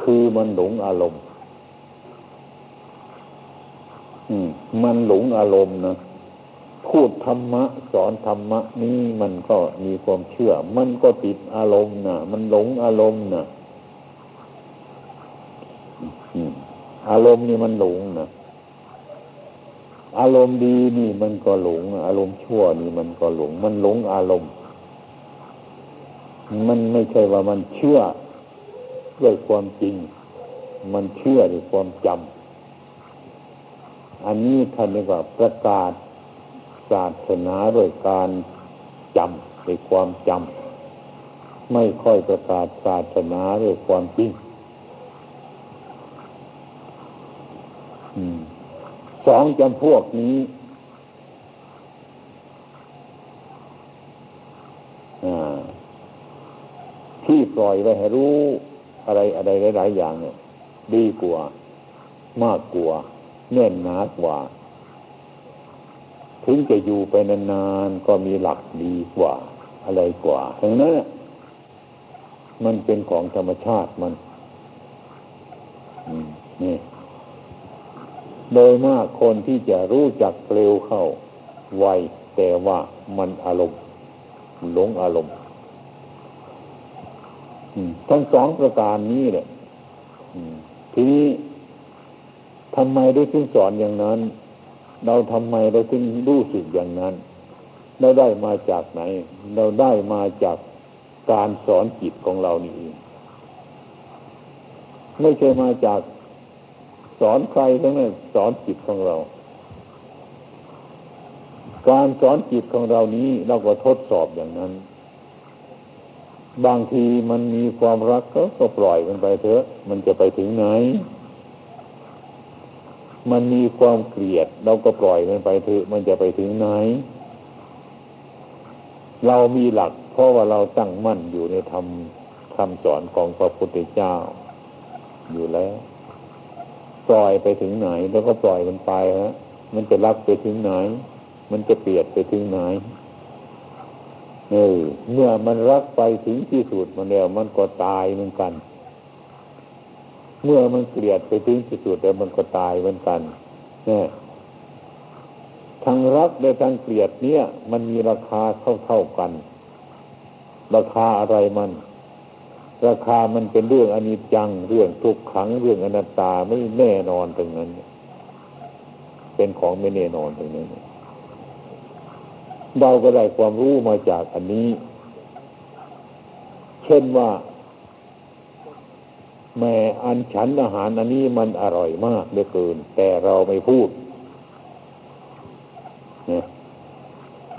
คือมันหลงอารมณ์มันหลงอารมณ์นะพูดธรรมะ สอนธรรมะ นี้มันก็มีความเชื่อ มันก็ติดอารมณ์นะมันหลงอารมณ์นะอารมณ์นี่มันหลงนะอารมณ์ดีนี่มันก็หลง อารมณ์ชั่วนี่มันก็หลง มันหลงอารมณ์ มันไม่ใช่ว่ามันเชื่อ ด้วยความจริง มันเชื่อด้วยความจำอันนี้ท่านเรียกว่าประกาศศาสนาด้วยการจำด้วยความจำไม่ค่อยประกาศศาสนาด้วยความจริงสองจำพวกนี้ที่ปล่อยไว้ให้รู้ อะไรอะไรหลายๆอย่างเนี่ย ดีกว่า มากกว่าแน่นหนากว่า ถึงจะอยู่ไปนานๆก็มีหลักดีกว่า อะไรกว่าทั้งนั้นมันเป็นของธรรมชาติมันนี่โดยมากคนที่จะรู้จักเร็วเข้าไวแต่ว่ามันอารมณ์หลงอารมณ์ ทั้งสองประการนี้แหละทีนี้ทำไมได้ถึงสอนอย่างนั้น เราทำไมเราถึงรู้สึกอย่างนั้น เราได้มาจากไหน เราได้มาจากการสอนจิตของเรานี่เองไม่ใช่มาจากสอนใครทั้งนั้นสอนจิตของเรา การสอนจิตของเรานี้เราก็ทดสอบอย่างนั้น บางทีมันมีความรักก็ปล่อยมันไปเถอะ มันจะไปถึงไหน มันมีความเกลียด เราก็ปล่อยมันไปเถอะ มันจะไปถึงไหน เรามีหลัก เพราะว่าเราตั้งมั่นอยู่ในธรรมคำสอนของพระพุทธเจ้า อยู่แล้ว ปล่อยไปถึงไหน แล้วก็ปล่อยมันไปฮะ มันจะรักไปถึงไหน มันจะเปลียดไปถึงไหน เออเมื่อมันรักไปถึงที่สุดมันแล้วมันก็ตายเหมือนกัน เมื่อมันเกลียดไปถึงที่สุดแล้วมันก็ตายเหมือนกันเนี่ยทั้งรักและทั้งเกลียดเนี่ย มันมีราคาเท่าเท่ากัน ราคาอะไรมัน ราคามันเป็นเรื่องอนิจจังเรื่องทุกขังเรื่องอนัตตาไม่แน่นอนตรงนั้น เป็นของไม่แน่นอนตรงนั้น เราก็ได้ความรู้มาจากอันนี้ เช่นว่า แม่อันฉันอาหารอันนี้มันอร่อยมากเหลือเกิน แต่เราไม่พูดเนี่ย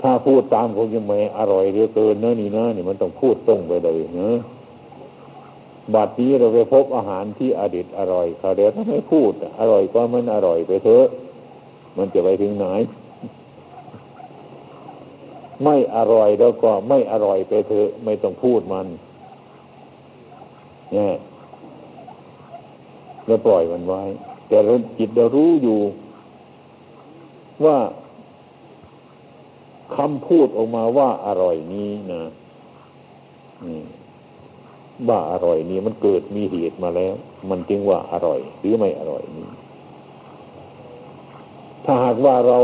ถ้าพูดตามคนยังไม่อร่อยเหลือเกินเนะนี่นะนี่มันต้องพูดตรงไปเลยเนะบัดนี้เราไปพบอาหารที่อดิตอร่อยเขาเดี๋ยวถ้าไม่พูด อร่อยก็มันอร่อยไปเถอะ มันจะไปถึงไหน ไม่อร่อยแล้วก็ไม่อร่อยไปเถอะไม่ต้องพูดมันเนี่ยแล้วปล่อยมันไว้ แต่เราจิตเรารู้อยู่ ว่าคำพูดออกมาว่าอร่อยนี้นะว่าอร่อยนี่มันเกิดมีเหตุมาแล้ว มันจึงว่าอร่อย หรือไม่อร่อยนี่ถ้าหากว่าเรา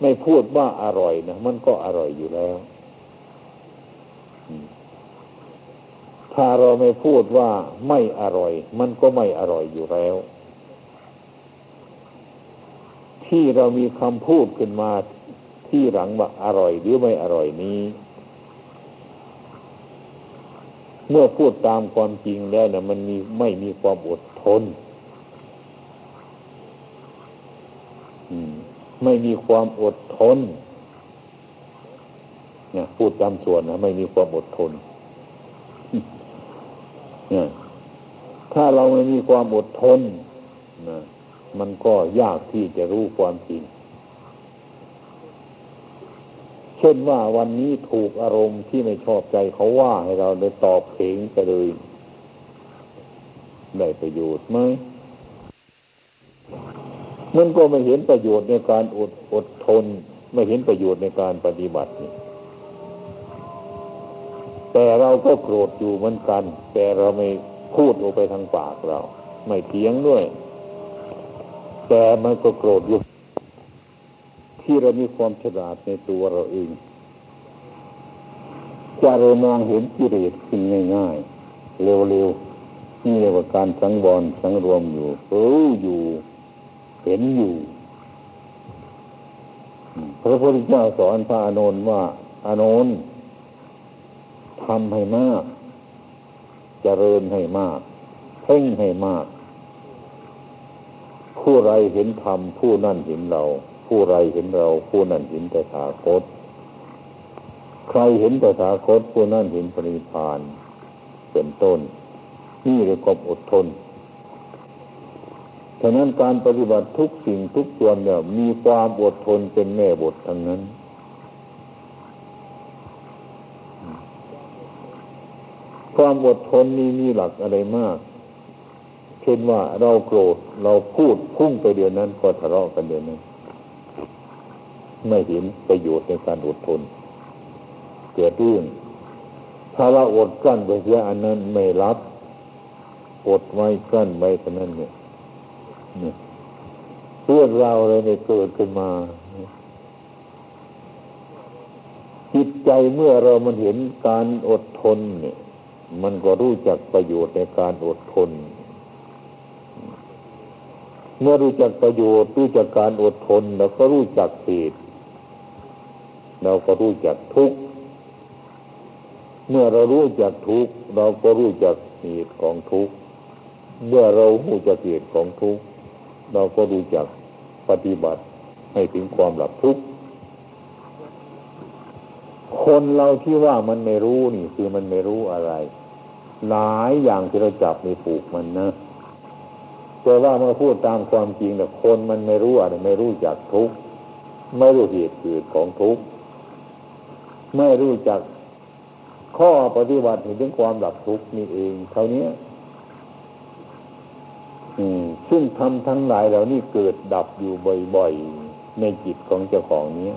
ไม่พูดว่าอร่อยนะมันก็อร่อยอยู่แล้ว ถ้าเราไม่พูดว่าไม่อร่อย มันก็ไม่อร่อยอยู่แล้ว ที่เรามีคำพูดขึ้นมาที่หลังว่าอร่อยหรือไม่อร่อยนี้ เมื่อพูดตามความจริงแล้วนะมันมีไม่มีความอดทน ไม่มีความอดทนเนี่ยพูดตามส่วนนะไม่มีความอดทนเนี่ยถ้าเราไม่มีความอดทนนะมันก็ยากที่จะรู้ความจริง เช่นว่าวันนี้ถูกอารมณ์ที่ไม่ชอบใจเขาว่าให้เราได้ตอบเพลงไปเลยได้ประโยชน์ไหม มันก็ไม่เห็นประโยชน์ในการอดอดทน ไม่เห็นประโยชน์ในการปฏิบัตินี่แต่เราก็โกรธอยู่เหมือนกัน แต่เราไม่พูดออกไปทางปากเรา ไม่เถียงด้วย แต่มันก็โกรธอยู่ที่เรามีความฉลาดในตัวเราเองจะเรามองเห็นกิเลสขึ้นง่ายๆเร็วๆนี่เรียกว่าการสังวรสังรวมอยู่รู้อยู่ เห็นอยู่พระพุทธเจ้าสอนพระอานนท์ว่า อานนท์ทำให้มากเจริญให้มากเพ่งให้มาก ผู้ไรเห็นธรรมผู้นั่นเห็นเรา ผู้ไรเห็นเรา ผู้นั่นเห็นแต่ถาคต ใครเห็นแต่ถาคต ผู้นั่นเห็นปริพานเป็นต้น นี่เรียกว่าอดทน ฉะนั้นการปฏิบัติทุกสิ่งทุกส่วนเนี่ยมีความอดทนเป็นแม่บททั้งนั้น ความอดทนนี้มีหลักอะไรมาก เช่นว่าเราโกรธเราพูดพุ่งไปเดียวนั้นก็ทะเลาะกันเดียวนั้นไม่เห็นประโยชน์ในการอดทนเกิดเรื่องถ้าเราอดกั้นไปเสียอันนั้นไม่รับ อดไว้กั้นไว้เท่านั้นเนี่ย เรื่องราวอะไรในเกิดขึ้นมาจิตใจเมื่อเรามันเห็นการอดทนเนี่ย มันก็รู้จักประโยชน์ในการอดทน เมื่อรู้จักประโยชน์รู้จักการอดทนแล้วก็รู้จักเหตุเราก็รู้จักทุกข์เมื่อเรารู้จักทุกข์เราก็รู้จักเหตุของทุกข์เมื่อเรารู้จักเหตุของทุกข์ เราก็รู้จักปฏิบัติให้ถึงความหลับทุกข์คนเราที่ว่ามันไม่รู้นี่ คือมันไม่รู้อะไร หลายอย่างที่เราจับในผูกมันนะแต่ว่ามาพูดตามความจริงแต่คนมันไม่รู้อะไรไม่รู้จักทุกข์ไม่รู้เหตุเกิดของทุกข์ไม่รู้จักข้อปฏิบัติถึงความหลับทุกข์นี่เองเท่านี้ ซึ่งทำทั้งหลายเหล่านี้เกิดดับอยู่บ่อยๆ ในจิตของเจ้าของนี้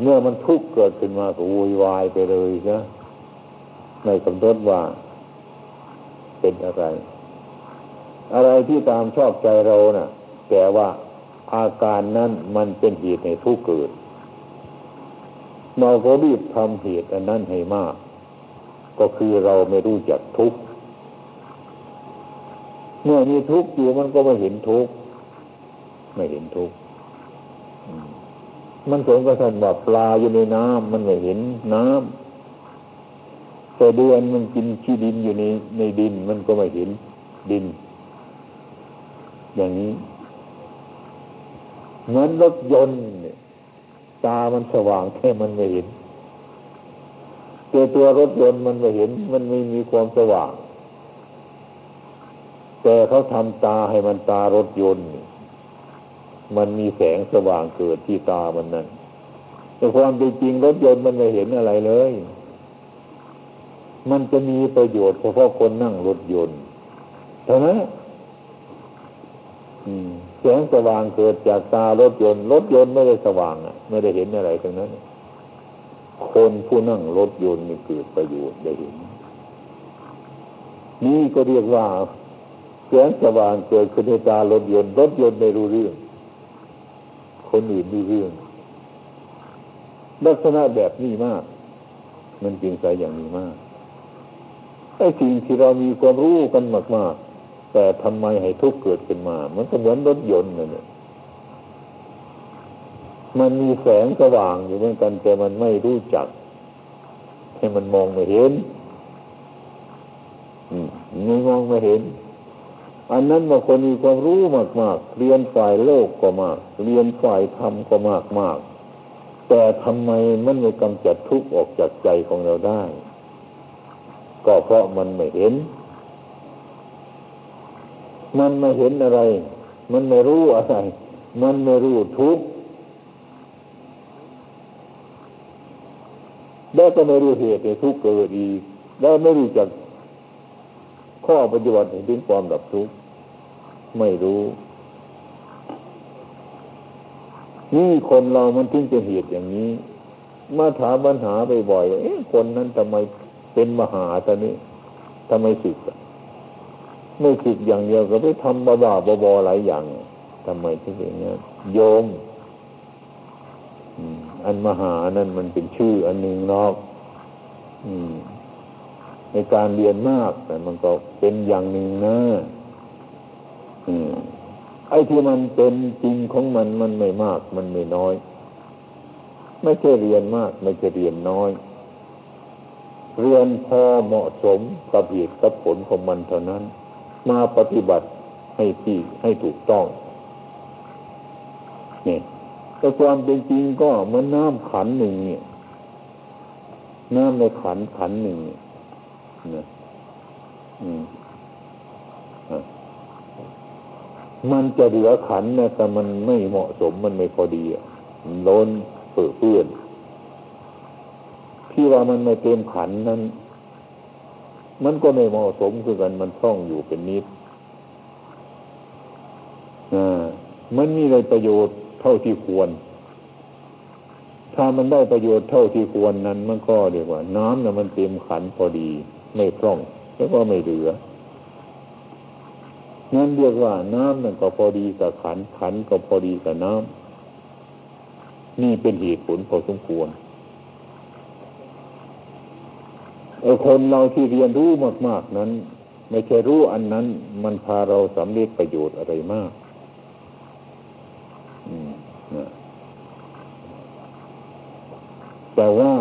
เมื่อมันทุกข์เกิดขึ้นมาก็วุ่นวายไปเลยนะในกำหนดว่าเป็นอะไร อะไรที่ตามชอบใจเรานะ่ะ แต่ว่าอาการนั้นมันเป็นเหตุในทุกข์เกิด เราก็รีบทำเหตุอันนั้นให้มาก ก็คือเราไม่รู้จักทุกข์ เมื่อมีทุกข์อยู่มันก็ไม่เห็นทุกข์ไม่เห็นทุกข์มันสมกับท่านว่าปลาอยู่ในน้ำมันไม่เห็นน้ำแต่เดือนมันกินขี้ดินอยู่ในในดิน มันก็ไม่เห็นดิน อย่างนี้เหมือนรถยนต์ตามันสว่างแค่มันไม่เห็นตัวตัวรถยนต์มันไม่เห็น มันไม่มีความสว่าง แต่เขาทำตาให้มันตารถยนต์ มันมีแสงสว่างเกิดที่ตามันนั่นแต่ความเป็นจริงรถยนต์มันไม่เห็นอะไรเลย มันจะมีประโยชน์เฉพาะคนนั่งรถยนต์เท่านั้นแสงสว่างเกิดจากตารถยนต์รถยนต์ไม่ได้สว่างอะ ไม่ได้เห็นอะไรทั้งนั้น คนผู้นั่งรถยนต์นี่เกิดประโยชน์ได้เห็น นี่ก็เรียกว่า แสงสว่างเกิดขึ้นในตารถยนต์รถยนต์ไม่รู้เรื่อง คนอื่นรู้เรื่อง ลักษณะแบบนี้มาก มันจริงใจอย่างนี้มากไอ้สิ่งที่เรามีความรู้กันมาก ๆ แต่ทำไมให้ทุกข์เกิดขึ้นมา มันก็เหมือนรถยนต์นี่ยมันมีแสงสว่างอยู่เหมือนกันแต่มันไม่รู้จัก ให้มันมองไม่เห็นไม่มองไม่เห็น อันนั้นบางคนมีความรู้มาก ๆ เรียนฝ่ายโลกก็มาก เรียนฝ่ายธรรมก็มากมากแต่ทำไมมันไม่กำจัดทุกข์ออกจากใจของเราได้ ก็เพราะมันไม่เห็น มันไม่เห็นอะไร มันไม่รู้อะไร มันไม่รู้ทุกข์แล้วก็ไม่รู้เหตุในทุกข์เกิดอีกแล้วไม่รู้จักข้อปฏิบัติถึงความดับทุกข์ ไม่รู้ นี่คนเรามันถึงจะเหตุอย่างนี้ มาถามปัญหาบ่อยๆเอ๊ะคนนั้นทำไมเป็นมหาตอนนี้ทำไมสึกไม่สึกอย่างเดียวก็ไปทำบ้าบ้าบอหลายอย่างทำไมถึงอย่างนี้โยมอันมหานั่นมันเป็นชื่ออันหนึ่งนอกในการเรียนมากแต่มันก็เป็นอย่างหนึ่งนะ ไอ้ที่มันเป็นจริงของมันมันไม่มากมันไม่น้อย ไม่ใช่เรียนมาก ไม่ใช่เรียนน้อย เรียนพอเหมาะสมกับเหตุกับผลของมันเท่านั้น มาปฏิบัติให้ที่ให้ถูกต้องเนี่ยแต่ความเป็นจริงก็มันน้ำขันหนึ่งเนี่ยน้ำในขันขันหนึ่งเนี่ยนะอืม มันจะเหลือขันนะแต่มันไม่เหมาะสมมันไม่พอดีอะล้นเปื้อเปื้อนที่ว่ามันไม่เต็มขันนั้น มันก็ไม่เหมาะสมคือกันมันท่องอยู่เป็นนิดมันมีอะไรประโยชน์เท่าที่ควร ถ้ามันได้ประโยชน์เท่าที่ควรนั้น มันก็เรียกว่า น้ำน่ะมันเต็มขันพอดี ไม่พร่องแล้วก็ไม่เหลือ นั่นเรียกว่าน้ำนั่นก็พอดีกับขันขันก็พอดีกับน้ำนี่เป็นเหตุผลพอสมควรไอ้คนเราที่เรียนรู้มาก ๆ นั้น ไม่ใช่รู้อันนั้น มันพาเราสำเร็จประโยชน์อะไรมากแต่ว่า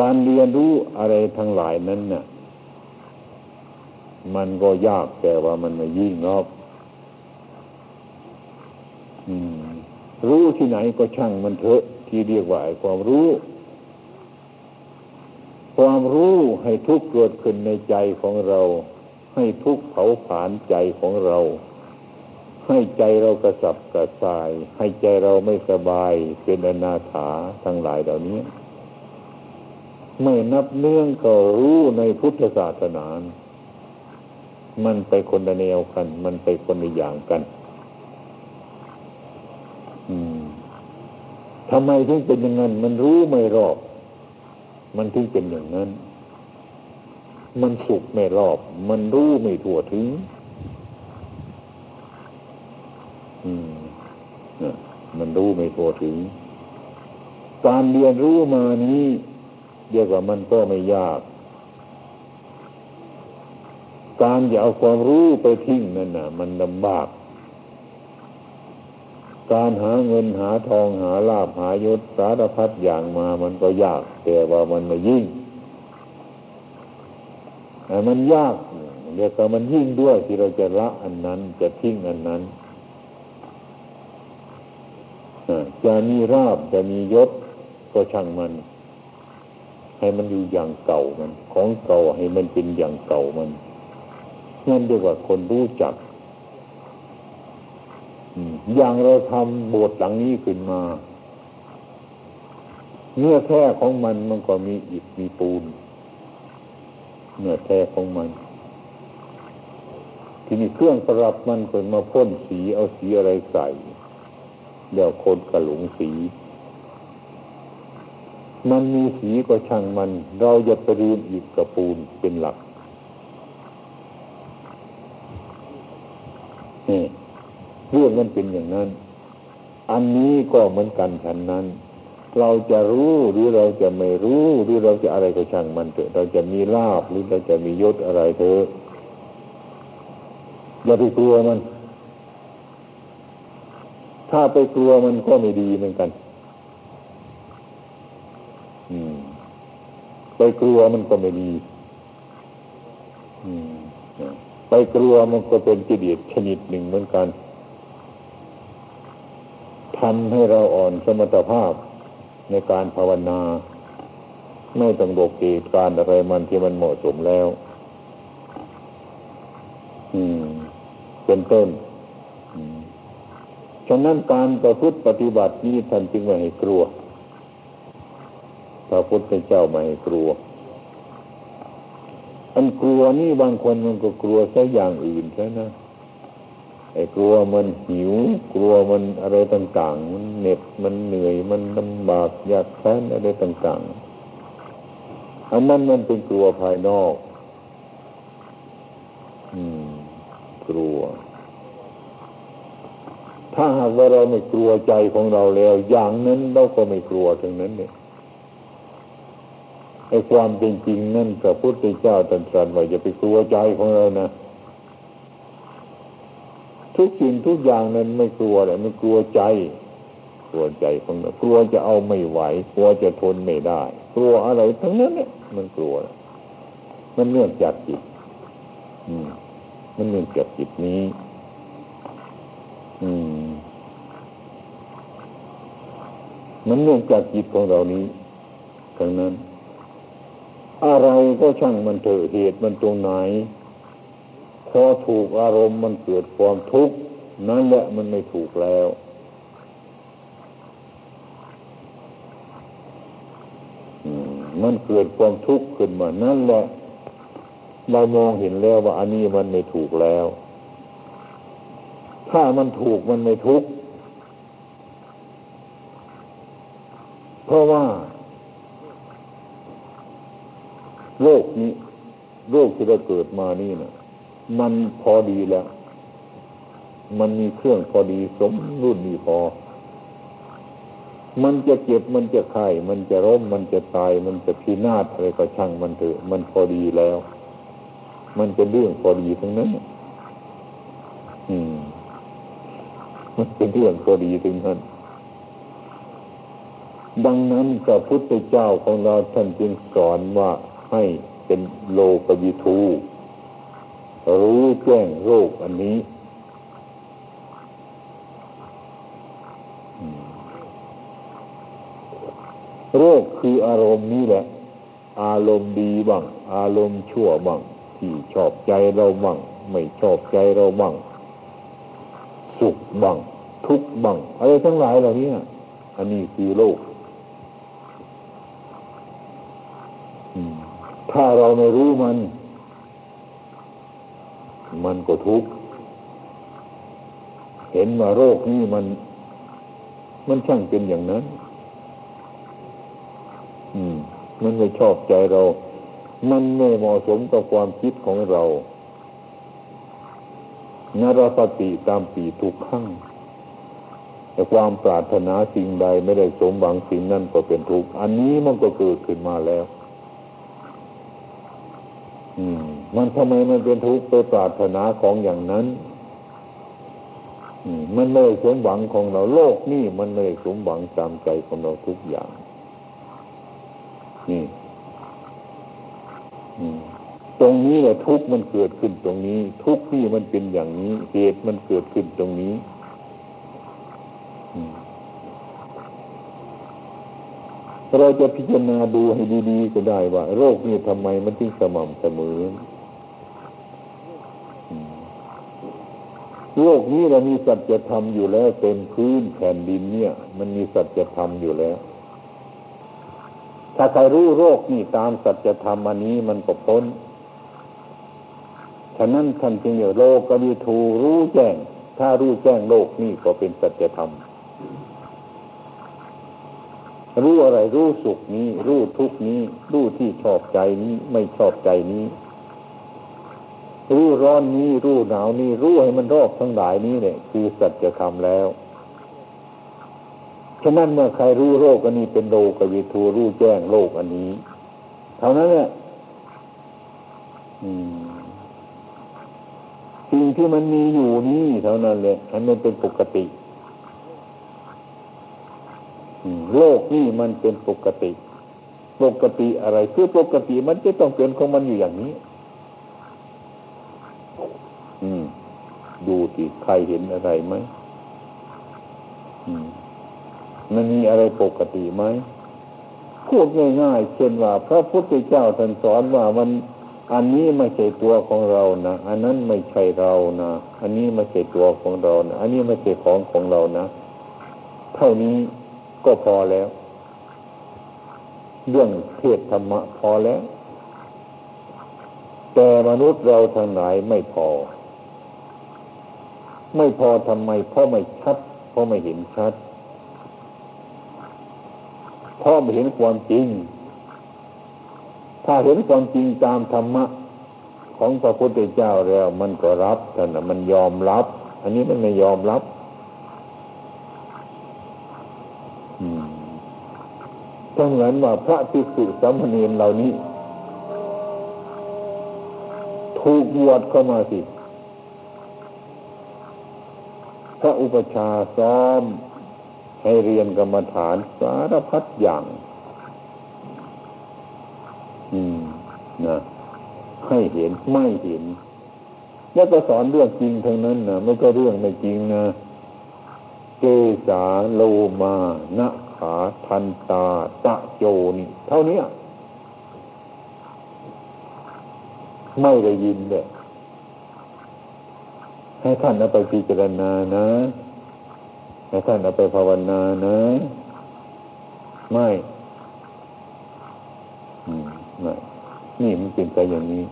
การเรียนรู้อะไรทั้งหลายนั้นเนี่ย มันก็ยากแต่ว่ามันไม่ยิ่งนอกรู้ที่ไหนก็ช่างมันเถอะ ที่เรียกว่าความรู้ ความรู้ให้ทุกเกิดขึ้นในใจของเรา ให้ทุกเผาผลาญใจของเรา ให้ใจเรากระสับกระส่าย ให้ใจเราไม่สบายเป็นอนาถาทั้งหลายเหล่านี้ ไม่นับเนื่องก็รู้ในพุทธศาสนา มันไปคนละแนวกัน มันไปคนละอย่างกัน อืมทำไมถึงเป็นอย่างนั้น มันรู้ไม่รอบ มันถึงเป็นอย่างนั้น มันสุกไม่รอบ มันรู้ไม่ทั่วถึง อืมมันรู้ไม่ทั่วถึง การเรียนรู้มานี้เรียกว่ามันก็ไม่ยาก การจะเอาความรู้ไปทิ้งนั่นน่ะ มันลำบาก การหาเงินหาทองหาลาภหายศสารพัดอย่างมามันก็ยาก แต่ว่ามันไม่ยิ่งแต่มันยากเดี๋ยวก็มันยิ่งด้วยที่เราจะละอันนั้นจะทิ้งอันนั้นจะมีราบจะมียศก็ช่างมัน ให้มันอยู่อย่างเก่ามัน ของเก่าให้มันเป็นอย่างเก่ามัน นั่นเรียกว่าคนรู้จักอย่างเราทำโบสถ์หลังนี้ขึ้นมา เนื้อแท้ของมันมันก็มีอิฐมีปูน เนื้อแท้ของมัน ทีนี้เครื่องประดับมันเกิดมาพ่นสีเอาสีอะไรใส่เดี๋ยวคนกระหลงสี มันมีสีก็ช่างมัน เราจะไปรืมอิฐกับปูนเป็นหลักนี่ เรื่องมันเป็นอย่างนั้น อันนี้ก็เหมือนกันฉันนั้น เราจะรู้หรือเราจะไม่รู้หรือเราจะอะไรก็ช่างมันเถอะ เราจะมีลาบหรือเราจะมียศอะไรเถอะอย่าไปกลัวมัน ถ้าไปกลัวมันก็ไม่ดีเหมือนกัน อืม ไปกลัวมันก็ไม่ดี อืมไปกลัวมันก็เป็นกิเลสชนิดหนึ่งเหมือนกัน ทำให้เราอ่อนสมรรถภาพในการภาวนา ไม่ต้องบกเกการอะไรมันที่มันเหมาะสมแล้ว อืม เป็นต้นฉะนั้นการประพฤติปฏิบัตินี้ท่านจึงไม่ให้กลัวพระพุทธเจ้าไม่ให้กลัวอันกลัวนี่บางคนมันก็กลัวซะอย่างอื่นใช่ไหม ไอ้กลัวมันหิว กลัวมันอะไรต่างๆ มันเหน็ดมันเหนื่อยมันลำบากยากแค้นอะไรต่างๆอันนั้นมันเป็นกลัวภายนอก อืม กลัว ถ้าหากว่าเราไม่กลัวใจของเราแล้ว อย่างนั้นเราก็ไม่กลัวถึงนั้นเนี่ยไอ้ความเป็นจริงนั่นพระพุทธเจ้าตรัสว่าอย่าไปกลัวใจของเรานะ ทุกสิ่งทุกอย่างนั้นไม่กลัวเลยไม่กลัวใจ กลัวใจของเรากลัวจะเอาไม่ไหว กลัวจะทนไม่ได้ กลัวอะไรทั้งนั้นเนี่ยมันกลัว มันเนื่องจากจิตมมันเนื่องจากจิตนี้ อืมมันเนื่องจากจิตของเรานี้ทั้งนั้น อะไรก็ช่างมันเถอะเหตุมันตรงไหน พอถูกอารมณ์มันเกิดความทุกข์นั่นแหละมันไม่ถูกแล้ว มันเกิดความทุกข์ขึ้นมา นั่นแหละ เรามองเห็นแล้วว่าอันนี้มันไม่ถูกแล้ว ถ้ามันถูกมันไม่ทุกข์เพราะว่า โลกนี้ โลกที่เราเกิดมานี่นะ มันพอดีแล้ว มันมีเครื่องพอดีสมรุ่นดีพอ มันจะเจ็บมันจะไข้มันจะร่มมันจะตาย มันจะพินาศอะไรก็ช่างมันเถอะ มันพอดีแล้ว มันจะเรื่องพอดีทั้งนั้น อืม มันเป็นเรื่องพอดีทั้งนั้นดังนั้นพระพุทธเจ้าของเราท่านจึงสอนว่าให้เป็นโลกวิทู รู้แจ้งโรคอันนี้โรคคืออารมณ์นี้แหละ อารมณ์ดีบ้าง อารมณ์ชั่วบ้าง ที่ชอบใจเราบ้าง ไม่ชอบใจเราบ้าง สุขบ้าง ทุกข์บ้าง อะไรทั้งหลายเหล่านี้อันนี้คือโรคถ้าเราไม่รู้มัน มันก็ทุกข์เห็นว่าโรคนี้มัน มันช่างเป็นอย่างนั้น อืม มันไม่ชอบใจเรา มันไม่เหมาะสมกับความคิดของเรานรสติตามปีทุกขั้งแต่ความปรารถนาสิ่งใดไม่ได้สมหวังสิ่งนั้นก็เป็นทุกข์ อันนี้มันก็เกิดขึ้นมาแล้ว มันทำไมมันเป็นทุกข์ไปปรารถนาของอย่างนั้นมันเลยสมหวังของเราโลกนี่มันเลยสมหวังตามใจของเราทุกอย่างนี่ตรงนี้แหละทุกข์มันเกิดขึ้นตรงนี้ ทุกที่มันเป็นอย่างนี้เหตุมันเกิดขึ้นตรงนี้เราจะพิจารณาดูให้ดีๆก็ได้ว่า โรคนี้ทำไมมันถึงสม่ำเสมอ โลกนี้เรามีสัจธรรมอยู่แล้วเต็มพื้นแผ่นดินเนี่ย มันมีสัจธรรมอยู่แล้ว ถ้าใครรู้โรคนี่ตามสัจธรรมอันนี้มันก็พ้นฉะนั้นท่านจึงเรียกโลกกวิทูรู้แจ้ง ถ้ารู้แจ้งโลกนี่ก็เป็นสัจธรรม รู้อะไรรู้สุขนี้ รู้ทุกนี้ รู้ที่ชอบใจนี้ ไม่ชอบใจนี้ รู้ร้อนนี้ รู้หนาวนี้ รู้ให้มันรอบทั้งหลายนี้เนี่ยคือสัจธรรมแล้วฉะนั้นเมื่อใครรู้โรคอันนี้เป็นโลกวิทูรู้แจ้งโลกอันนี้ เท่านั้นเนี่ยสิ่งที่มันมีอยู่นี้เท่านั้นเลยอันนั้นเป็นปกติโลกนี่มันเป็นปกติ ปกติอะไร คือปกติมันจะต้องเป็นของมันอยู่อย่างนี้อืม ดูสิใครเห็นอะไรไหมมันมีอะไรปกติไหมพูดง่ายๆเช่นว่า พระพุทธเจ้าท่านสอนว่ามัน อันนี้ไม่ใช่ตัวของเรานะอันนั้นไม่ใช่เรานะอันนี้ไม่ใช่ตัวของเรานะอันนี้ไม่ใช่ของของเรานะเท่านี้ก็พอแล้ว เรื่องเทศธรรมะพอแล้ว แต่มนุษย์เราทั้งหลายไม่พอ ไม่พอทำไมเพราะไม่ชัดเพราะไม่เห็นชัดเพราะไม่เห็นความจริง ถ้าเห็นความจริงตามธรรมะ ของพระพุทธเจ้าแล้ว มันก็รับท่านมันยอมรับ อันนี้มันไม่ยอมรับอืมก็เหมือนว่าพระภิกษุสามเณรเหล่านี้ ถูกบวชเข้ามาสิ พระอุปชาซ้อมให้เรียนกรรมฐานสารพัดอย่าง อืมนะให้เห็นไม่เห็น แล้วก็สอนเรื่องจริงทั้งนั้นนะไม่ก็เรื่องไม่จริงนะเกสาโลมานะขาทันตา ตะโจนี่เท่านี้ไม่ได้ยินเลย ให้ท่านเอาไปพิจารณานะ ให้ท่านเอาไปภาวนานะ ไม่ไม่นี่มันเป็นไปอย่างนี้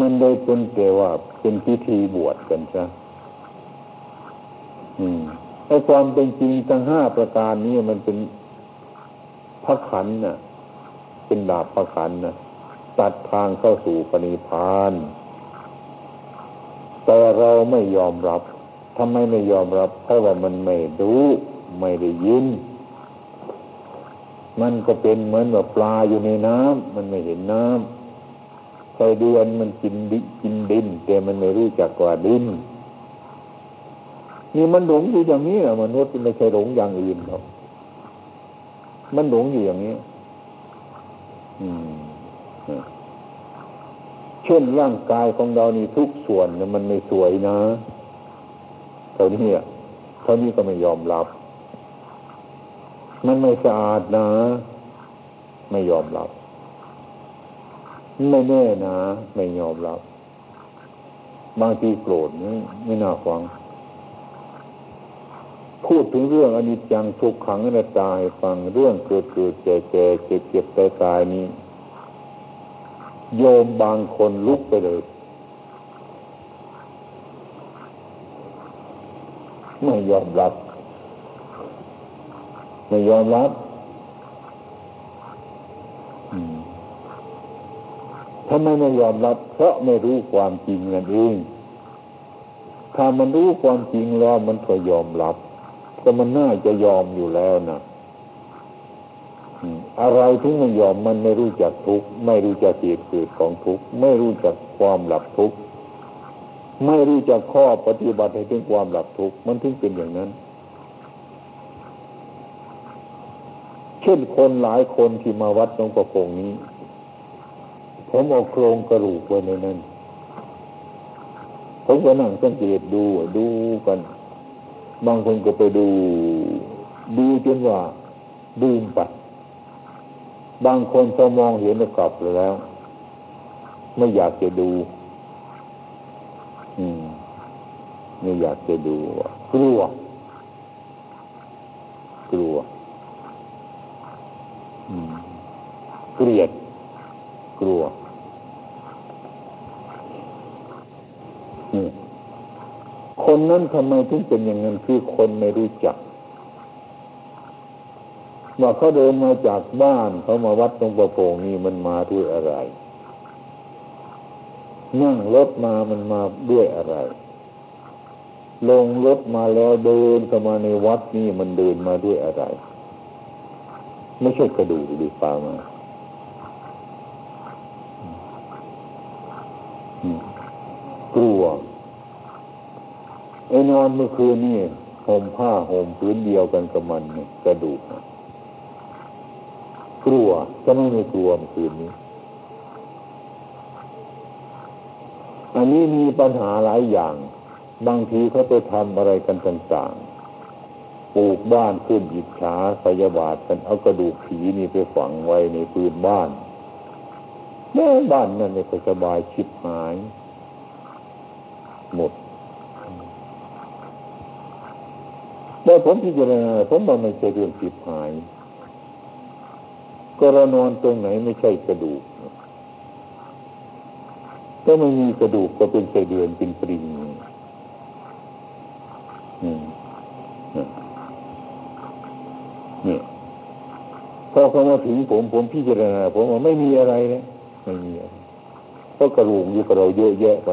มันได้เป็นแต่ว่าเป็นพิธีบวชกันซะอืมไอ้ความเป็นจริงทั้งห้าประการนี้มันเป็นพระขันน่ะ เป็นดาบพระขันน่ะตัดทางเข้าสู่ปณิพาน แต่เราไม่ยอมรับทำไมไม่ยอมรับ เพราะว่ามันไม่รู้ไม่ได้ยิน มันก็เป็นเหมือนแบบปลาอยู่ในน้ำมันไม่เห็นน้ำไส้เดือนมันกินดิกินดิน แต่มันไม่รู้จักว่าดินนี่มันหลงอยู่อย่างนี้อะมนุษย์ไม่ใช่หลงอย่างอื่นหรอกมันหลงอยู่อย่างนี้ อืม เช่นร่างกายของเรานี่ทุกส่วนเนี่ยมันไม่สวยนะเท่านี้เท่านี้ก็ไม่ยอมรับ มันไม่สะอาดนะ ไม่ยอมรับ ไม่แน่นะ ไม่ยอมรับ บางทีโกรธนี่ไม่น่าฟัง พูดถึงเรื่องอนิจจังทุกขังอนัตตาให้ฟังเรื่องเกิดเกิดแก่แก่เจ็บเจ็บตายตายนี้ โยมบางคนลุกไปเลยไม่ยอมรับ ไม่ยอมรับทำไมไม่ยอมรับ เพราะไม่รู้ความจริงนั่นเองถ้ามันรู้ความจริงแล้วมันก็ยอมรับก็มันน่าจะยอมอยู่แล้วนะ อะไรที่ไม่ยอมมันไม่รู้จักทุกข์ไม่รู้จักเหตุเกิดของทุกข์ไม่รู้จักความหลับทุกข์ไม่รู้จักข้อปฏิบัติให้ถึงความหลับทุกข์มันถึงเป็นอย่างนั้น เช่นคนหลายคนที่มาวัดหลวงประพงนี้ ผมเอาโครงกระดูกไว้ในนั้นผมก็นั่งสังเกตดูดูกัน บางคนก็ไปดู ดูจนว่าดูมไป บางคนพอมองเห็นแล้วกลับแล้ว ไม่อยากจะดู อืม ไม่อยากจะดูกลัว กลัว อืมเกลียด กลัวคนนั้นทำไมถึงเป็นอย่างนั้นคือคนไม่รู้จัก ว่าเขาเดินมาจากบ้านเขามาวัดตรงประโพงนี่มันมาด้วยอะไร นั่งรถมามันมาด้วยอะไร ลงรถมาแล้วเดินเข้ามาในวัดนี่มันเดินมาด้วยอะไร ไม่ใช่กระดูกดีฟ้ามากลัวไอ้นอนเมื่อคืนนี่ห่มผ้าห่มพื้นเดียวกันกับมันกระดูก กลัวจะไม่ม่กลัวคืนนี้ อันนี้มีปัญหาหลายอย่าง บางทีเขาไปทำอะไรกันต่างๆปลูกบ้านขึ้นอิจฉาพยาบาทกันเอากระดูกผีนี่ไปฝังไว้ในพื้นบ้านแม่บ้านนั่นเนี่ยสบายชิบหาย หมดแต่ผมพิจารณาผมว่าไม่ใช่เรื่องผิดหาย ก็เรานอนตรงไหนไม่ใช่กระดูกถ้าไม่มีกระดูกก็เป็นไส้เดือนเป็นปริงเนี่ยพอเขามาถึงผมผมพิจารณาผมว่าไม่มีอะไรเลยไม่มีอะไรเพราะกระดูกอยู่กับเราเยอะแยะไป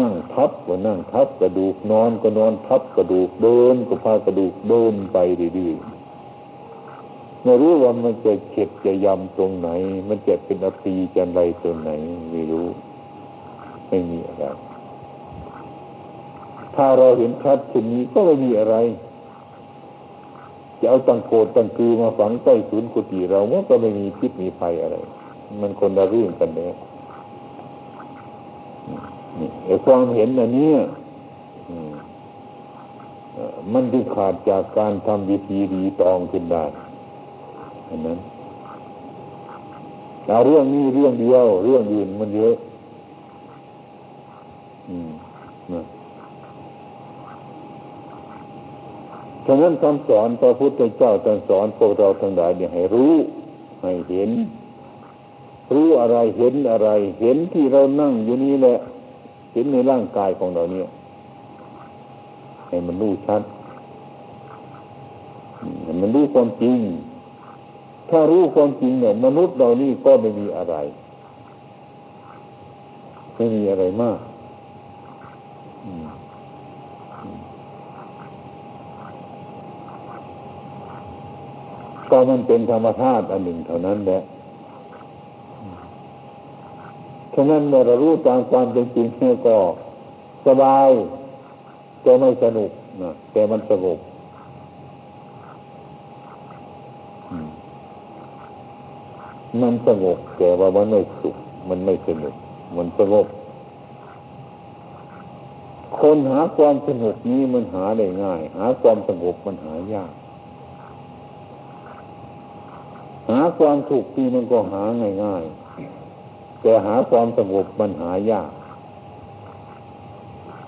นั่งทับก็นั่งทับกระดูกนอนก็นอนทับกระดูกเดินก็พากระดูกเดินไปดีๆ ไม่รู้ว่ามันจะเข็ดจะยำตรงไหน มันจะเป็นอปีจะอะไรตรงไหน ไม่รู้ ไม่มีอะไร ถ้าเราเห็นชัดเช่นนี้ก็ไม่มีอะไร จะเอาตังโกดตังคือมาฝังใต้ศูนย์กุฏิเราก็ไม่มีพิษมีภัยอะไร มันคนละเรื่องกันเลยนี่ไอ้ความเห็นอันนี้มันที่ขาดจากการทำวิธีดีตองขึ้นได้ อันนั้นเอาเรื่องนี้เรื่องเดียว เรื่องอื่นมันเยอะอืมนะฉะนั้นคำสอนพระพุทธเจ้าตรัสสอนพวกเราทั้งหลายเนี่ยให้รู้ ให้เห็น รู้อะไรเห็นอะไร เห็นที่เรานั่งอยู่นี่แหละ เห็นในร่างกายของเราเนี่ย ให้มันรู้ชัดให้มันรู้ความจริง ถ้ารู้ความจริงเนี่ยมนุษย์เรานี่ก็ไม่มีอะไรไม่มีอะไรมากก็มันเป็นธรรมชาติอันหนึ่งเท่านั้นแหละฉะนั้นเมื่อเรารู้ตามความเป็นจริงเนี่ยก็สบายแต่ไม่สนุกนะแต่มันสงบ มันสงบแต่ว่ามันไม่สุขมันไม่สนุกมันสงบคนหาความสนุกนี้มันหาได้ง่าย หาความสงบมันหายาก หาความสุขที่มันก็หาง่ายๆแต่หาความสงบมันหายาก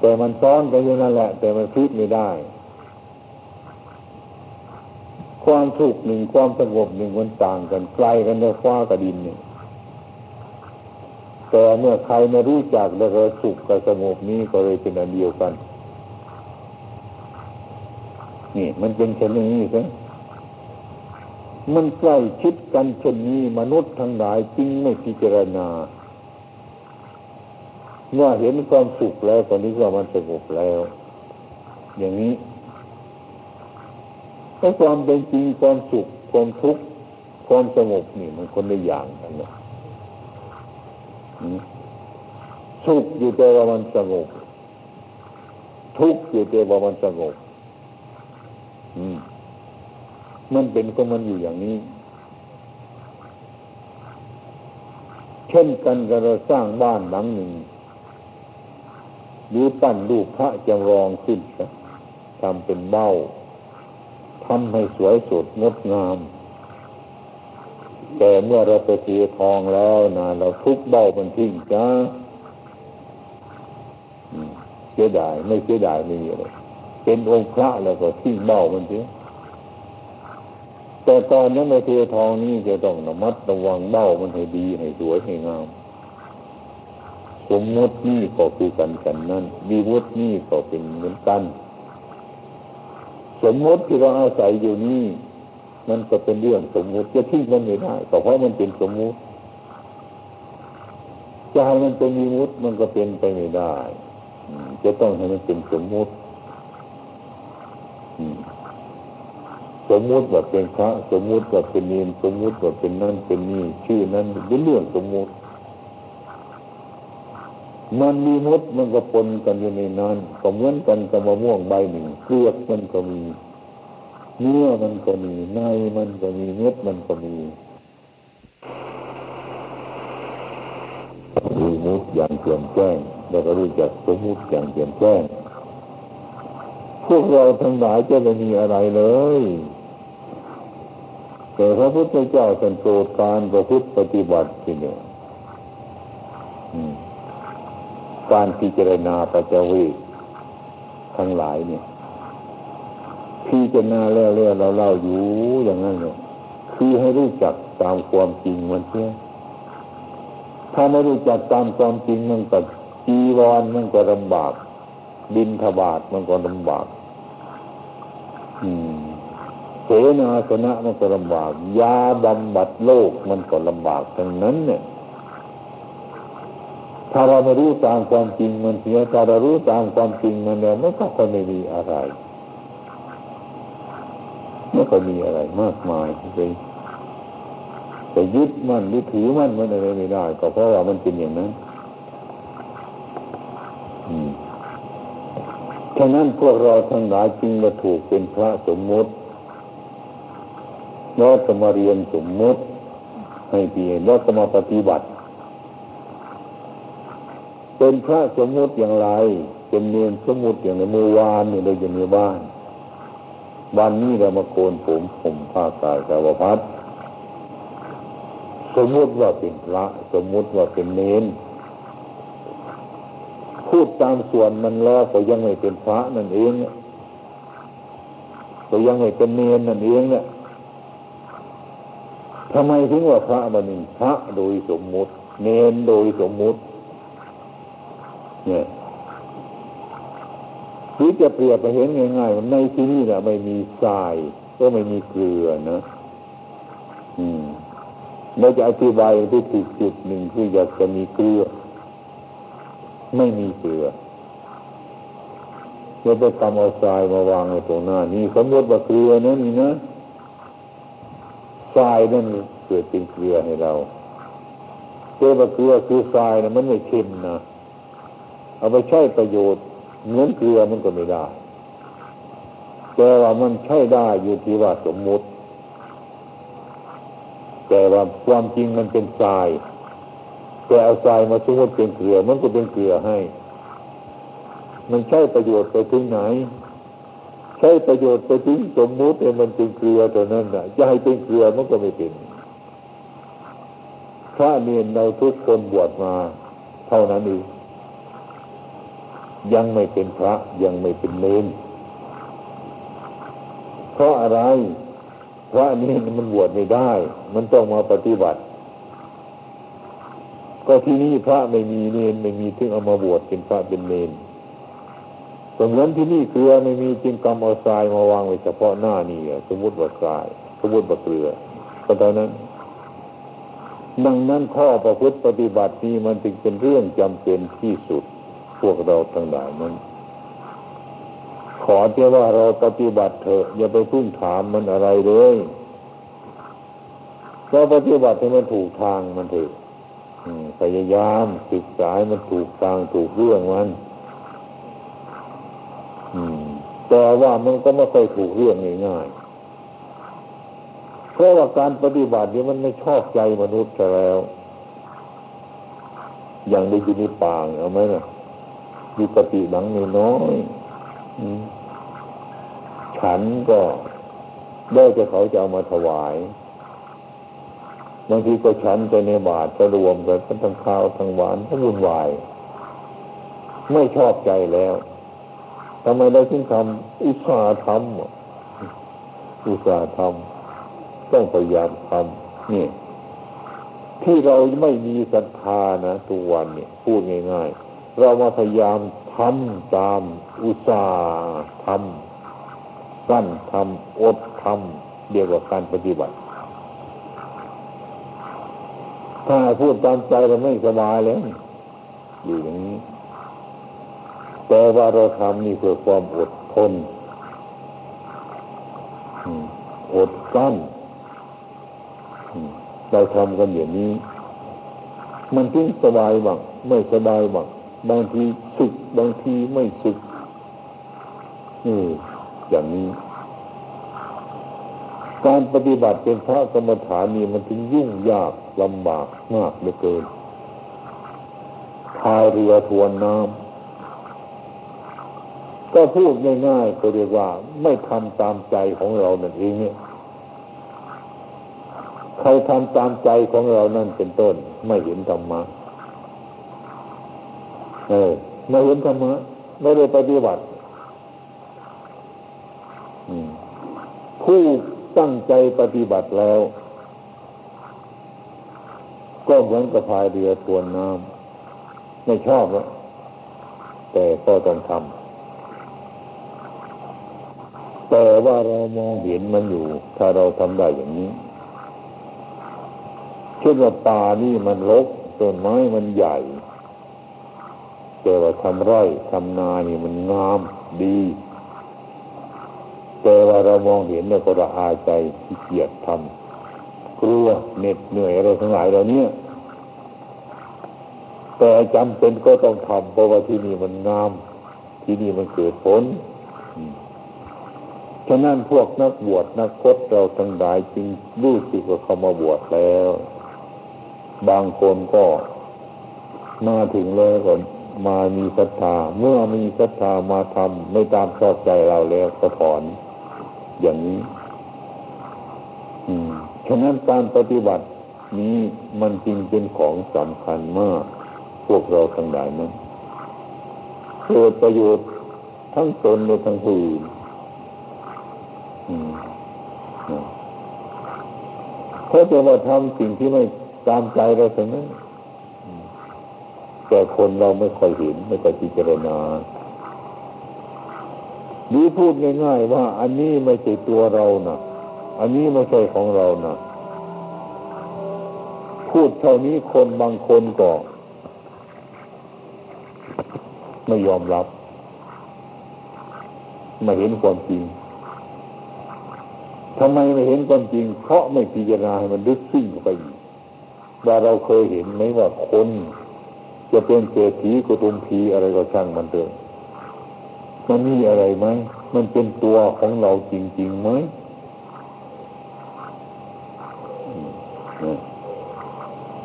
แต่มันซ้อนกันอยู่นั่นแหละ แต่มันพิดไม่ได้ ความสุขหนึ่งความสงบหนึ่งมันต่างกันไกลกันในฟ้ากับดินเนี่ยแต่เมื่อใครไม่รู้จักแล้วก็สุขกับสงบนี้ก็เลยเป็นอันเดียวกัน นี่ มันเป็นเช่นนี้ใช่มันใกล้ชิดกันเช่นนี้มนุษย์ทั้งหลายจึงไม่พิจารณา เมื่อเห็นความสุขแล้วตอนนี้ว่ามันสงบแล้ว อย่างนี้ ถ้าความเป็นจริงความสุขความทุกข์ความสงบนี่มันคนละอย่างกันนะสุขอยู่แต่ว่ามันสงบทุกข์อยู่แต่ว่ามันสงบมมันเป็นก็มันอยู่อย่างนี้ เช่นกันกับเราสร้างบ้านหลังหนึ่งหรือปั้นรูปพระจำลองขึ้นทำเป็นเบ้า ทำให้สวยสดงดงาม แต่เมื่อเราไปเทีทองแล้วนะเราทุบเบ้ามันทิ้งจ้าเสียดายไม่เสียดายไม่มีอะไรเป็นองค์พระแล้วก็ทิ้งเบ้ามันเสียแต่ตอนนั้นในเททองนี้จะต้องระมัดระวังเบ้ามันให้ดีให้สวยให้งามสมมตินี่ก็คือกันกันนั่นมีวุฒินี่ก็เป็นเหมือนกัน สมมติที่เราอาศัยอยู่นี่มันก็เป็นเรื่องสมมติจะทิ้งมันไม่ได้เพราะมันเป็นสมมติจะให้มันเป็นมีวุฒิมันก็เป็นไปไม่ได้จะต้องให้มันเป็นสมมติสมมติว่าเป็นพระสมมติว่าเป็นเนรสมมติว่าเป็นนั่นเป็นนี่ชื่อนั้นเป็นเรื่องสมมติ มันมีมดมันก็ปนกันอยู่ในนั้นก็เหมือนกันกับมะม่วงใบหนึ่งเกลือกมันก็มี เนื้อมันก็มีในมันก็มีเม็ดมันก็มีรู้มุดอย่างเปลี่ยนแปลงแล้วก็รู้จักสมมุติอย่างเปลี่ยนแปลงพวกเราทั้งหลายจะไม่มีอะไรเลย แต่พระพุทธเจ้าเป็นโปรดการประพฤติปฏิบัติที่เนี่ย การพิจารณาปัจจวิทั้งหลายเนี่ยพิจารณาแล้วแล้วเราเล่าอยู่อย่างนั้นเลยคือให้รู้จักตามความจริงมันเสียถ้าไม่รู้จักตามความจริงมันก็จีวรมันก็ลำบากบินทบาทมันก็ลำบาก อืมเสนาสนะมันก็ลำบากยาบำบัดโลกมันก็ลำบากทั้งนั้นเนี่ย ถ้าเราไม่รู้ตามความจริงมันเสียถ้าเรารู้ตามความจริงมันเนี่ยมันก็คนไม่มีอะไรไม่ก็มีอะไรมากมายไปไปยึดมันหรือถือมันมันอะไรไม่ได้ ก็เพราะว่ามันเป็นอย่างนั้นฉะนั้นพวกเราทั้งหลายจึงมาถูกเป็นพระสมมติแล้วจะมาเรียนสมมติให้ดีแล้วจะมาปฏิบัติ เป็นพระสมมุติอย่างไร เป็นเนียนสมมุติอย่างในเมื่อวานนี่เราอยู่ในบ้าน วันนี้เรามาโกนผมผมผ้ากายสาวพัดสมมุติว่าเป็นพระ สมมุติว่าเป็นเนนพูดตามส่วนมันแล้วก็ยังไม่เป็นพระนั่นเองก็ยังไม่เป็นเนนนั่นเองเนี่ยทำไมถึงว่าพระบันนี้พระโดยสมมุติ เนนโดยสมมุติ เนี่ยหรือจะเปรียบไปเห็นง่ายๆมันในที่นี่แหละไม่มีทราย ก็ไม่มีเกลือนะอืมเราจะอธิบายที่ถูกจุดหนึ่งคืออยากจะมีเกลือ ไม่มีเกลือเราไปทำเอาทรายมาวางในตรงหน้านี่สมมติว่าเกลือนะนี่นะทรายนั่นเกิดเป็นเกลือให้เราเกลือเกลือคือทรายนะมันไม่เค็มนะ เอาไปใช้ประโยชน์เหมือนเกลือมันก็ไม่ได้แต่ว่ามันใช้ได้อยู่ที่ว่าสมมุติ แต่ว่าความจริงมันเป็นทรายแต่เอาทรายมาสมมติเป็นเกลือมันก็เป็นเกลือให้ มันใช้ประโยชน์ไปถึงไหน ใช้ประโยชน์ไปถึงสมมุติเนี่ยมันเป็นเกลือตัวนั้นน่ะจะให้เป็นเกลือมันก็ไม่เป็นพระเนียนเราทุกคนบวชมา เท่านั้นเอง ยังไม่เป็นพระยังไม่เป็นเลนเพราะอะไรพระนี่มันบวชไม่ได้ มันต้องมาปฏิบัติ ก็ที่นี่พระไม่มีเนนไม่มีถึงเอามาบวชเป็นพระเป็นเนนสมมติที่นี่เกลือไม่มีจึงกำเอาทรายมาวางไว้เฉพาะหน้านี่สมมติว่าทรายสมมติว่าเกลือก็เท่านั้น ดังนั้นข้อประพฤติปฏิบัตินี้มันจึงเป็นเรื่องจำเป็นที่สุด พวกเราทั้งหลายนั้น ขอเจ้ว่าเราปฏิบัติเถอะอย่าไปพึ่งถามมันอะไรเลยเราปฏิบัติให้มันถูกทางมันเถอะพยายามศึกษามันถูกทางถูกเรื่องมันแต่ว่ามันก็ไม่ค่อยถูกเรื่องง่ายๆเพราะว่าการปฏิบัตินี้มันไม่ชอบใจมนุษย์แล้ว อย่างได้ยินในป่าเอาไหมนะ มีปฏิบังน้อยฉันก็ได้จะเขาจะเอามาถวายบางทีก็ฉันไปในบาทจะรวมกันทั้งข้าวทั้งหวานทั้งวุ่นวาย ไม่ชอบใจแล้วทำไมเราถึงทำอุตสาห์ทำอุตสาห์ทำต้องพยายามทำนี่ ที่เราไม่มีศรัทธานะทุกวันเนี่ยพูดง่าย ๆ เรามาพยายามทำตามอุตสาห์ทำสั้นทำอดทำเดียวกับการปฏิบัติ ถ้าพูดตามใจเราไม่สบายแล้วอยู่อย่างนี้ แต่ว่าเราทำนี่เพื่อความอดทนอดกั้นเราทำกันอย่างนี้ มันจึงสบายบ้างไม่สบายบ้าง บางทีสุขบางทีไม่สุขนี่อย่างนี้ การปฏิบัติเป็นพระกรรมฐานนี่มันถึงยุ่งยากลำบากมากเหลือเกินพายเรือทวนน้ำก็พูดง่ายๆก็เรียกว่า ไม่ทำตามใจของเรานั่นเองเนี่ยใครทำตามใจของเรานั่นเป็นต้น ไม่เห็นธรรมะ เออไม่เห็นธรรมะไม่ได้ปฏิบัติผู้ตั้งใจปฏิบัติแล้ว ก็เหมือนกับพายเรือทวนน้ำไม่ชอบแล้วแต่ก็ต้องทำแต่ว่าเรามองเห็นมันอยู่ ถ้าเราทำได้อย่างนี้เช่นว่าป่านี่มันรกต้นไม้มันใหญ่ แต่ว่าทำไร่ทำนานี่มันงามดี แต่ว่าเรามองเห็นแล้วก็ระอาใจที่เกียดทำกลัวเหน็ดเหนื่อยอะไรทั้งหลายเหล่านี้แต่จำเป็นก็ต้องทำเพราะว่าที่นี่มันงาม ที่นี่มันเกิดผลฉะนั้นพวกนักบวชนักพจเราทั้งหลายจึงรู้สึกว่าเขามาบวชแล้ว บางคนก็มาถึงแล้วก็ มามีศรัทธาเมื่อมีศรัทธามาทำไม่ตามชอบใจเราแล้วก็ถอน อย่างนี้ฉะนั้นการปฏิบัตินี้มันจริงเป็นของสำคัญมาก พวกเราทั้งหลายนั้นเกิดประโยชน์ทั้งตนและทั้งผู้อื่นเขาจะมาทำสิ่งที่ไม่ตามใจเราถึงนั้น แต่คนเราไม่ค่อยเห็นไม่ค่อยพิจารณาหรือพูดง่ายๆว่า อันนี้ไม่ใช่ตัวเรานะอันนี้ไม่ใช่ของเรานะพูดเท่านี้คนบางคนก็ไม่ยอมรับ ไม่เห็นความจริงทำไมไม่เห็นความจริง เพราะไม่พิจารณาให้มันลึกซึ้งเข้าไปว่าเราเคยเห็นไหมว่าคน จะเป็นเศรษฐีกุตุมพีอะไรก็ช่างมันเถอะมันมีอะไรไหมมันเป็นตัวของเราจริงๆไหม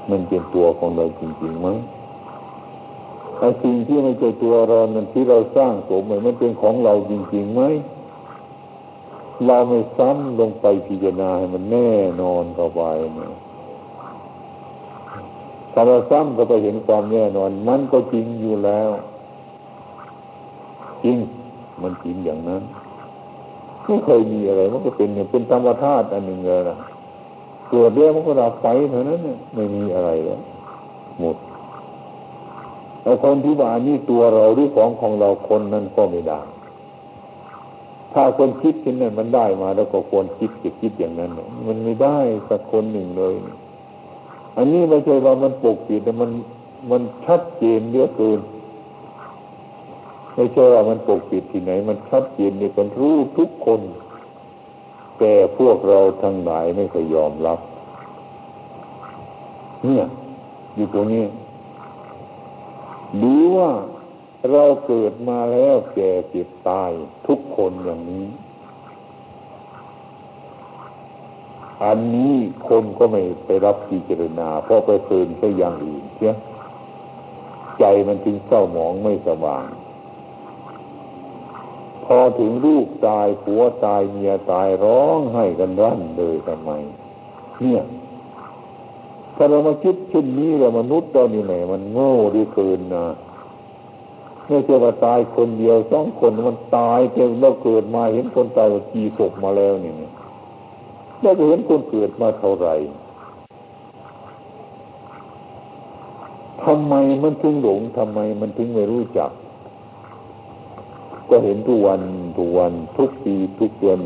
มันเป็นตัวของเราจริงๆไหมไอ้สิ่งที่ไม่ใช่ตัวเรานั้นที่เราสร้างสมมันเป็นของเราจริงๆไหมเราไม่ซ้ำลงไปพิจารณาให้มันแน่นอนเข้าไปเนี่ย ถ้าเราซ้ำก็ไปเห็นความแน่นอน มันก็จริงอยู่แล้ว จริง มันจริงอย่างนั้นไม่เคยมีอะไร มันก็เป็นเป็นธรรมธาตุอันหนึ่งเลยนะเกิดเรื่องมันก็ดับไปเท่านั้นเนี่ยไม่มีอะไรแล้วหมดแต่คนที่ว่านี่ตัวเราหรือของของเราคนนั้นก็ไม่ได้ถ้าคนคิดขึ้นนั้นมันได้มา แล้วก็ควรคิดจะคิดอย่างนั้น มันไม่ได้สักคนหนึ่งเลย อันนี้ไม่ใช่ว่ามันปกปิดแต่มันมันชัดเจนเยอะเกินไม่ใช่ว่ามันปกปิดที่ไหน มันชัดเจนในคนรู้ทุกคน แต่พวกเราทั้งหลายไม่เคยยอมรับ เนี่ย อยู่ตรงนี้ดูว่าเราเกิดมาแล้วแก่เจ็บตายทุกคนอย่างนี้ อันนี้คนก็ไม่ไปรับพิจารณา เพราะไปเพลินไปอย่างอื่นเชียใจมันถึงเศร้าหมองไม่สว่าง พอถึงลูกตายผัวตายเมียตายร้องให้กันรั่นเลยทำไม เนี่ยถ้าเรามาคิดเช่นนี้เรามนุษย์ตอนนี้ไหนมันโง่ดีเกินนะไม่ใช่ว่าตายคนเดียวสองคนมันตายเต็มเราเกิดมาเห็นคนตายกี่ศพมาแล้วเนี่ย เราเห็นคนเกิดมาเท่าไหร่ทำไมมันถึงหลงทำไมมันถึงไม่รู้จัก ก็เห็นทุกวันทุกวันทุกปีทุกเดือน